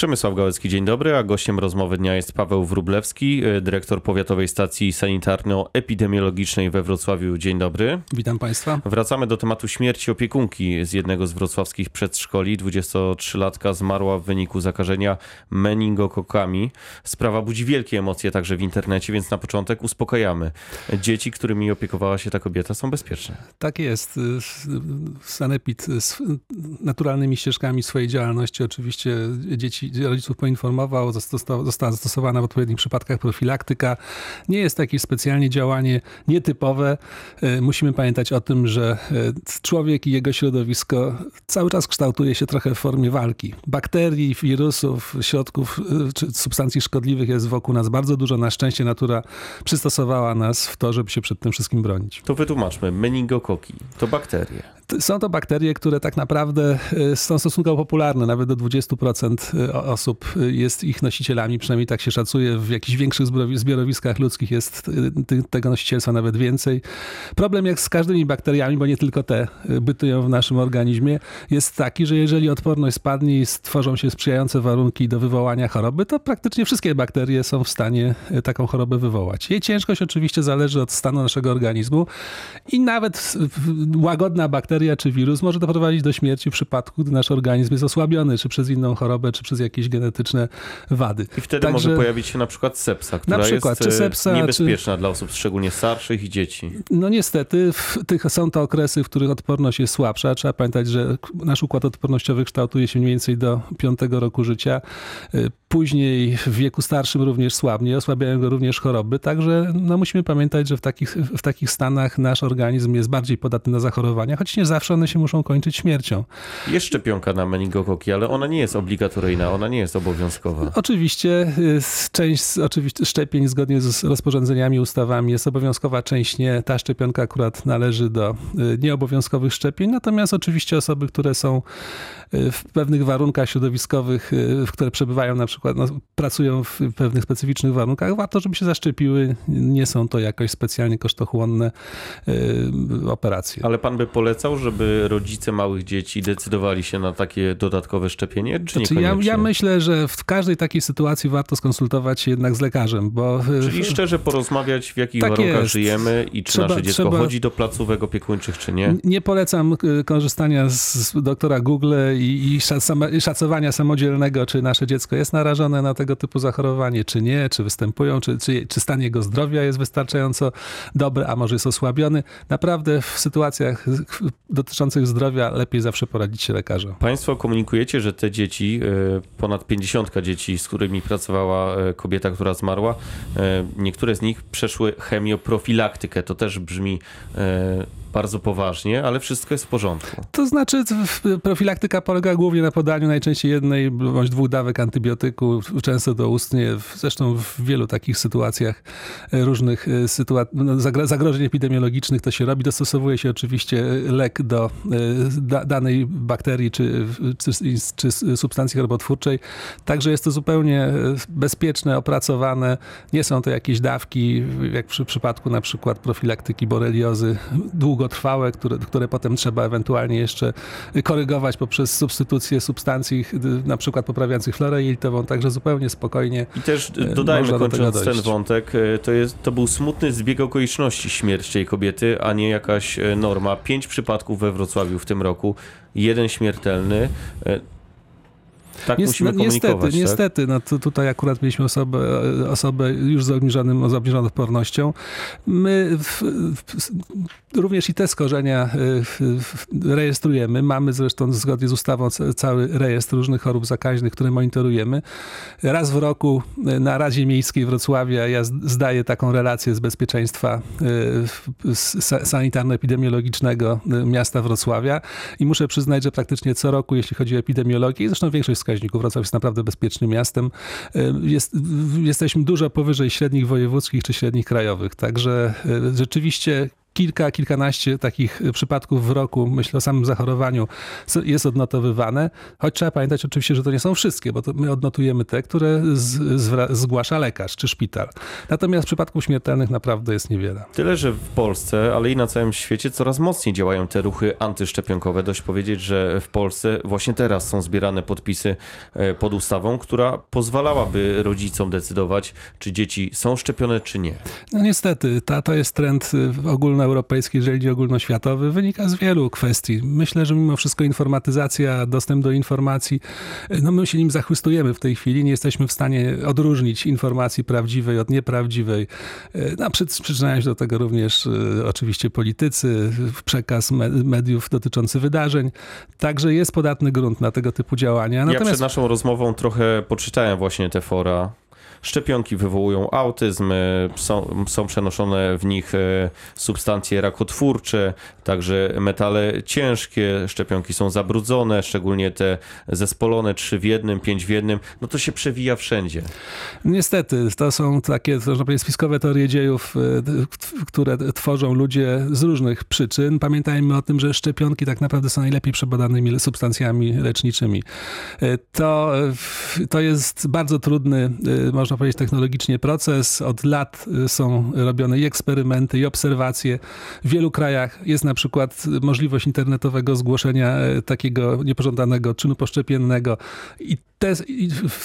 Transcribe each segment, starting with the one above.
Przemysław Gałecki, dzień dobry, a gościem rozmowy dnia jest Paweł Wrublewski, y, dyrektor Powiatowej Stacji Sanitarno-Epidemiologicznej we Wrocławiu. Dzień dobry. Witam Państwa. Wracamy do tematu śmierci opiekunki z jednego z wrocławskich przedszkoli. 23-latka zmarła w wyniku zakażenia meningokokami. Sprawa budzi wielkie emocje także w internecie, więc na początek uspokajamy. Dzieci, którymi opiekowała się ta kobieta są bezpieczne. Tak jest. Sanepid z naturalnymi ścieżkami swojej działalności oczywiście dzieci rodziców poinformował, została zastosowana w odpowiednich przypadkach profilaktyka. Nie jest to jakieś specjalnie działanie nietypowe. E, musimy pamiętać o tym, że e, człowiek i jego środowisko cały czas kształtuje się trochę w formie walki. Bakterii, wirusów, środków e, czy substancji szkodliwych jest wokół nas bardzo dużo. Na szczęście natura przystosowała nas w to, żeby się przed tym wszystkim bronić. To wytłumaczmy. Meningokoki to bakterie. Są to bakterie, które tak naprawdę są stosunkowo popularne. Nawet do 20% osób jest ich nosicielami, przynajmniej tak się szacuje. W jakichś większych zbiorowiskach ludzkich jest tego nosicielstwa nawet więcej. Problem jak z każdymi bakteriami, bo nie tylko te bytują w naszym organizmie, jest taki, że jeżeli odporność spadnie i stworzą się sprzyjające warunki do wywołania choroby, to praktycznie wszystkie bakterie są w stanie taką chorobę wywołać. Jej ciężkość oczywiście zależy od stanu naszego organizmu i nawet łagodna bakteria czy wirus może doprowadzić do śmierci w przypadku, gdy nasz organizm jest osłabiony, czy przez inną chorobę, czy przez jakieś genetyczne wady. I wtedy Także, może pojawić się na przykład sepsa, która na przykład, jest czy sepsa, niebezpieczna czy... dla osób szczególnie starszych i dzieci. No niestety w tych, są to okresy, w których odporność jest słabsza. Trzeba pamiętać, że nasz układ odpornościowy kształtuje się mniej więcej do piątego roku życia. Y, później w wieku starszym również słabnie, osłabiają go również choroby, także no, musimy pamiętać, że w takich, w takich stanach nasz organizm jest bardziej podatny na zachorowania, choć nie zawsze one się muszą kończyć śmiercią. Jest szczepionka na meningokoki, ale ona nie jest obligatoryjna, ona nie jest obowiązkowa. Oczywiście y, część oczywiście szczepień zgodnie z rozporządzeniami, ustawami jest obowiązkowa, część nie. Ta szczepionka akurat należy do y, nieobowiązkowych szczepień, natomiast oczywiście osoby, które są w pewnych warunkach środowiskowych, w które przebywają na przykład, no, pracują w pewnych specyficznych warunkach, warto, żeby się zaszczepiły. Nie są to jakoś specjalnie kosztochłonne operacje. Ale pan by polecał, żeby rodzice małych dzieci decydowali się na takie dodatkowe szczepienie, czy znaczy, ja, ja myślę, że w każdej takiej sytuacji warto skonsultować się jednak z lekarzem, bo... Czyli szczerze porozmawiać, w jakich tak warunkach jest. żyjemy i czy trzeba, nasze dziecko trzeba... chodzi do placówek opiekuńczych, czy nie? Nie polecam y, korzystania z doktora Google i, i szacowania samodzielnego, czy nasze dziecko jest narażone na tego typu zachorowanie, czy nie, czy występują, czy, czy, czy stan jego zdrowia jest wystarczająco dobry, a może jest osłabiony. Naprawdę w sytuacjach dotyczących zdrowia lepiej zawsze poradzić się lekarzom. Państwo komunikujecie, że te dzieci, y, ponad 50 dzieci, z którymi pracowała e, kobieta, która zmarła, e, niektóre z nich przeszły chemioprofilaktykę. To też brzmi e, bardzo poważnie, ale wszystko jest w porządku. To znaczy profilaktyka polega głównie na podaniu najczęściej jednej bądź dwóch dawek antybiotyku, często doustnie, zresztą w wielu takich sytuacjach różnych sytuac no, zagrożeń epidemiologicznych to się robi. Dostosowuje się oczywiście lek do danej bakterii czy, czy, czy substancji chorobotwórczej. Także jest to zupełnie bezpieczne, opracowane. Nie są to jakieś dawki, jak w przypadku na przykład profilaktyki boreliozy, długotrwałe, które, które potem trzeba ewentualnie jeszcze korygować poprzez substytucję substancji, na przykład poprawiających florę jelitową, także zupełnie spokojnie. I też e, dodajmy, kończąc ten wątek, e, to, jest, to był smutny zbieg okoliczności śmierci tej kobiety, a nie jakaś e, norma. Pięć przypadków we Wrocławiu w tym roku, jeden śmiertelny. Tak Niest, musimy Niestety, tak? niestety. No to tutaj akurat mieliśmy osobę, osobę już z obniżonym, z obniżoną odpornością. My w, w, również i te skorzenia w, rejestrujemy. Mamy zresztą zgodnie z ustawą cały rejestr różnych chorób zakaźnych, które monitorujemy. Raz w roku na Radzie Miejskiej Wrocławia ja zdaję taką relację z bezpieczeństwa sanitarno-epidemiologicznego miasta Wrocławia i muszę przyznać, że praktycznie co roku, jeśli chodzi o epidemiologię, zresztą większość wskaźników. Wrocław jest naprawdę bezpiecznym miastem. Jest, jesteśmy dużo powyżej średnich wojewódzkich czy średnich krajowych. Także rzeczywiście kilka, kilkanaście takich przypadków w roku, myślę o samym zachorowaniu, jest odnotowywane, choć trzeba pamiętać oczywiście, że to nie są wszystkie, bo my odnotujemy te, które z, z, zgłasza lekarz czy szpital. Natomiast przypadków śmiertelnych naprawdę jest niewiele. Tyle, że w Polsce, ale i na całym świecie coraz mocniej działają te ruchy antyszczepionkowe. Dość powiedzieć, że w Polsce właśnie teraz są zbierane podpisy e, pod ustawą, która pozwalałaby rodzicom decydować, czy dzieci są szczepione, czy nie. No niestety, ta, to jest trend y, ogólnoeuropejski, jeżeli chodzi ogólnoświatowy, wynika z wielu kwestii. Myślę, że mimo wszystko informatyzacja, dostęp do informacji, y, no my się nim zachwystujemy w tej chwili, nie jesteśmy w stanie odróżnić informacji prawdziwej od nieprawdziwej. Y, no, przyczyniają się do tego również oczywiście politycy, przekaz mediów dotyczący wydarzeń. Także jest podatny grunt na tego typu działania. Natomiast... Ja przed naszą rozmową trochę poczytałem właśnie te fora Szczepionki wywołują autyzm, e, są, są przenoszone w nich e, substancje rakotwórcze, także metale ciężkie, szczepionki są zabrudzone, szczególnie te zespolone 3 w jednym, 5 w jednym, no to się przewija wszędzie. Niestety, to są takie, można powiedzieć, spiskowe teorie dziejów, e, które tworzą ludzie z różnych przyczyn. Pamiętajmy o tym, że szczepionki tak naprawdę są najlepiej przebadanymi substancjami leczniczymi. To, to jest bardzo trudny, można można powiedzieć, technologicznie proces. Od lat y, są robione i eksperymenty, i obserwacje. W wielu krajach jest na przykład możliwość internetowego zgłoszenia e, takiego niepożądanego czynu poszczepiennego i te,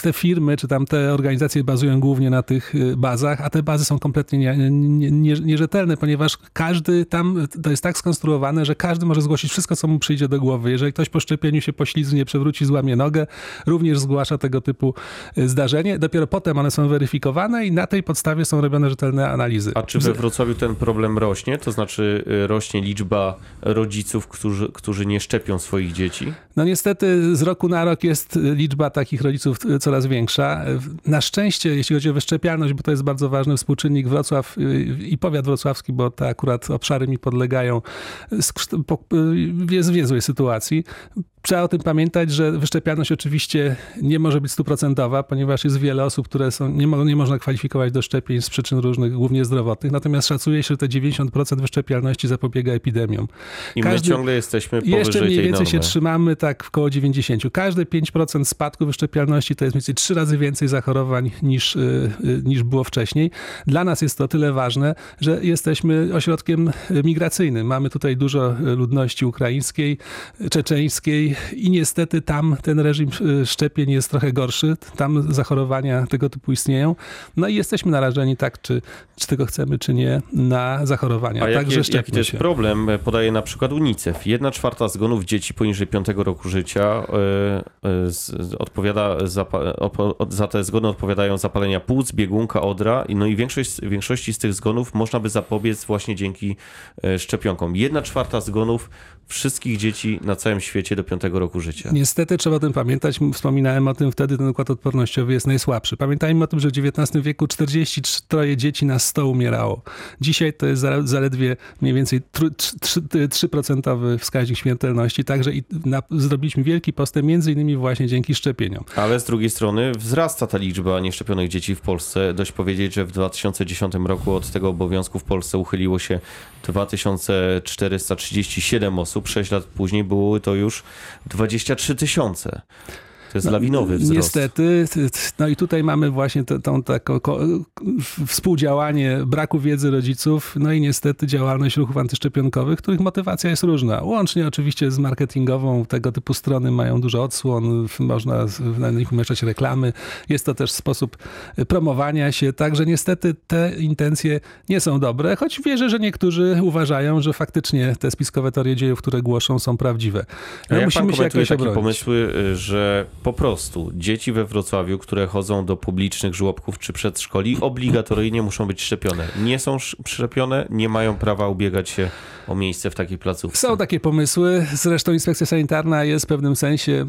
te firmy, czy tam te organizacje bazują głównie na tych y, bazach, a te bazy są kompletnie nie, nie, nie, nierzetelne, ponieważ każdy tam, to jest tak skonstruowane, że każdy może zgłosić wszystko, co mu przyjdzie do głowy. Jeżeli ktoś po szczepieniu się poślizgnie, przewróci, złamie nogę, również zgłasza tego typu y, zdarzenie. Dopiero potem one weryfikowane i na tej podstawie są robione rzetelne analizy. A czy we Wrocławiu ten problem rośnie? To znaczy y, rośnie liczba rodziców, którzy, którzy nie szczepią swoich dzieci? No niestety z roku na rok jest liczba takich rodziców coraz większa. Na szczęście, jeśli chodzi o wyszczepialność, bo to jest bardzo ważny współczynnik, Wrocław y, i powiat wrocławski, bo te akurat obszary mi podlegają, jest w niezłej sytuacji. Trzeba o tym pamiętać, że wyszczepialność oczywiście nie może być stuprocentowa, ponieważ jest wiele osób, które są, nie, mo, nie można kwalifikować do szczepień z przyczyn różnych, głównie zdrowotnych. Natomiast szacuje się, że te 90% wyszczepialności zapobiega epidemiom. I Każdy, my ciągle jesteśmy powyżej Jeszcze mniej więcej normy. się trzymamy tak w około 90. Każde 5% spadku wyszczepialności to jest mniej więcej 3 razy więcej zachorowań niż, y, y, niż było wcześniej. Dla nas jest to tyle ważne, że jesteśmy ośrodkiem migracyjnym. Mamy tutaj dużo ludności ukraińskiej, czeczeńskiej, i niestety tam ten reżim szczepień jest trochę gorszy. Tam zachorowania tego typu istnieją. No i jesteśmy narażeni tak, czy, czy tego chcemy, czy nie, na zachorowania. A Także jaki, jaki to jest się. problem? Podaje na przykład UNICEF. Jedna czwarta zgonów dzieci poniżej 5 roku życia yy, odpowiada za, za te zgony odpowiadają zapalenia płuc, biegunka, odra. No i większość, większości z tych zgonów można by zapobiec właśnie dzięki szczepionkom. Jedna czwarta zgonów wszystkich dzieci na całym świecie do 5 roku życia. Niestety trzeba o tym pamiętać. Wspominałem o tym wtedy, ten układ odpornościowy jest najsłabszy. Pamiętajmy o tym, że w XIX wieku 43 dzieci na 100 umierało. Dzisiaj to jest zaledwie mniej więcej 3% wskaźnik śmiertelności, także i na, zrobiliśmy wielki postęp między innymi właśnie dzięki szczepieniom. Ale z drugiej strony wzrasta ta liczba nieszczepionych dzieci w Polsce. Dość powiedzieć, że w 2010 roku od tego obowiązku w Polsce uchyliło się 2437 osób. 6 lat później były to już 23 tysiące. Jest no, lawinowy wzrost. Niestety. No i tutaj mamy właśnie tą taką współdziałanie braku wiedzy rodziców, no i niestety działalność ruchów antyszczepionkowych, których motywacja jest różna. Łącznie oczywiście z marketingową, tego typu strony mają dużo odsłon, można na nich umieszczać reklamy. Jest to też sposób promowania się, także niestety te intencje nie są dobre, choć wierzę, że niektórzy uważają, że faktycznie te spiskowe teorie dziejów, które głoszą, są prawdziwe. No, musimy się jakoś takie obronić. pomysły, że po prostu dzieci we Wrocławiu, które chodzą do publicznych żłobków czy przedszkoli, obligatoryjnie muszą być szczepione. Nie są szczepione, nie mają prawa ubiegać się o miejsce w takiej placówce. Są takie pomysły. Zresztą inspekcja sanitarna jest w pewnym sensie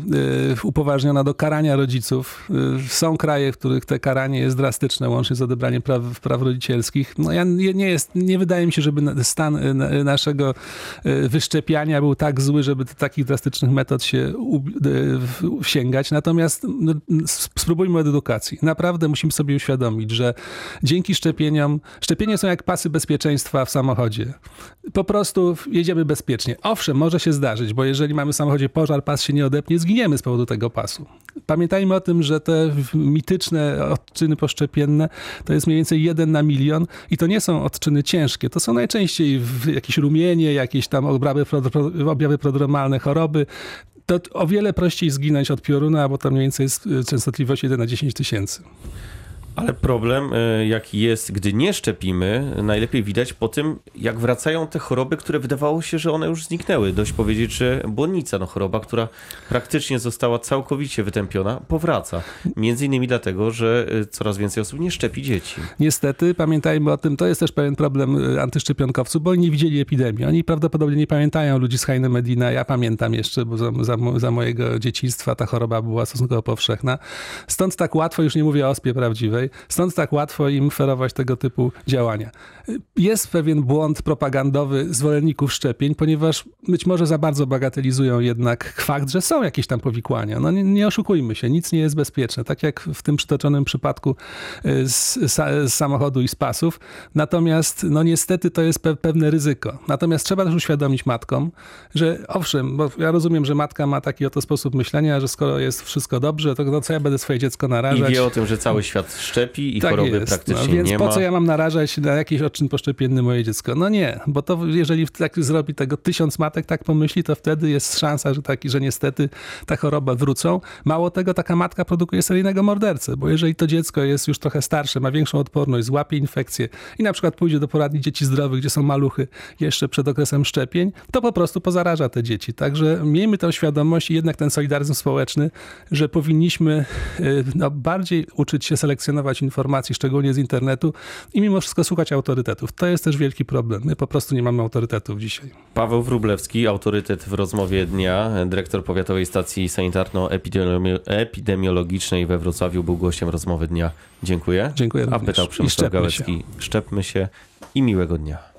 y, upoważniona do karania rodziców. Y, są kraje, w których te karanie jest drastyczne, łącznie z odebraniem praw, praw rodzicielskich. No ja nie, jest, nie wydaje mi się, żeby stan y, naszego wyszczepiania był tak zły, żeby takich drastycznych metod się sięgać. Natomiast no, spróbujmy od edukacji. Naprawdę musimy sobie uświadomić, że dzięki szczepieniom, szczepienia są jak pasy bezpieczeństwa w samochodzie. Po prostu jedziemy bezpiecznie. Owszem, może się zdarzyć, bo jeżeli mamy w samochodzie pożar, pas się nie odepnie, zginiemy z powodu tego pasu. Pamiętajmy o tym, że te mityczne odczyny poszczepienne to jest mniej więcej jeden na milion i to nie są odczyny ciężkie. To są najczęściej jakieś rumienie, jakieś tam objawy, objawy prodromalne, choroby. To o wiele prościej zginąć od pioruna, bo tam mniej więcej jest y, częstotliwość 1 na 10 tysięcy. Ale problem, y, jaki jest, gdy nie szczepimy, najlepiej widać po tym, jak wracają te choroby, które wydawało się, że one już zniknęły. Dość powiedzieć, że błonnica, no choroba, która praktycznie została całkowicie wytępiona, powraca. Między innymi dlatego, że y, coraz więcej osób nie szczepi dzieci. Niestety, pamiętajmy o tym, to jest też pewien problem y, antyszczepionkowców, bo oni nie widzieli epidemii. Oni prawdopodobnie nie pamiętają ludzi z Heine Medina. Ja pamiętam jeszcze, bo za, za, za mojego dzieciństwa ta choroba była stosunkowo powszechna. Stąd tak łatwo, już nie mówię o ospie prawdziwej, stąd tak łatwo im ferować tego typu działania. Jest pewien błąd propagandowy zwolenników szczepień, ponieważ być może za bardzo bagatelizują jednak fakt, że są jakieś tam powikłania. No nie, nie oszukujmy się, nic nie jest bezpieczne. Tak jak w tym przytoczonym przypadku y, z, z samochodu i z pasów. Natomiast no niestety to jest pe- pewne ryzyko. Natomiast trzeba też uświadomić matkom, że owszem, bo ja rozumiem, że matka ma taki oto sposób myślenia, że skoro jest wszystko dobrze, to no co ja będę swoje dziecko I narażać? wie o tym, że cały świat szczepi i Tak choroby jest. praktycznie no, więc nie po ma. co ja mam narażać na jakiś odczyn poszczepienny moje dziecko? No nie, bo to jeżeli tak zrobi tego tysiąc matek, tak pomyśli, to wtedy jest szansa, że, taki, że niestety ta choroba wrócą. Mało tego, taka matka produkuje seryjnego mordercę, bo jeżeli to dziecko jest już trochę starsze, ma większą odporność, złapie infekcję i na przykład pójdzie do poradni dzieci zdrowych, gdzie są maluchy jeszcze przed okresem szczepień, to po prostu pozaraża te dzieci. Także miejmy tę świadomość i jednak ten solidaryzm społeczny, że powinniśmy y, no, bardziej uczyć się selekcjonować informacji, szczególnie z internetu i mimo wszystko słuchać autorytetów. To jest też wielki problem. My po prostu nie mamy autorytetów dzisiaj. Paweł Wrublewski, autorytet w rozmowie dnia, dyrektor Powiatowej Stacji Sanitarno-Epidemiologicznej we Wrocławiu, był gościem rozmowy dnia. Dziękuję. Dziękuję A również. pytał Przemysław szczepmy się. Gałecki. Szczepmy się i miłego dnia.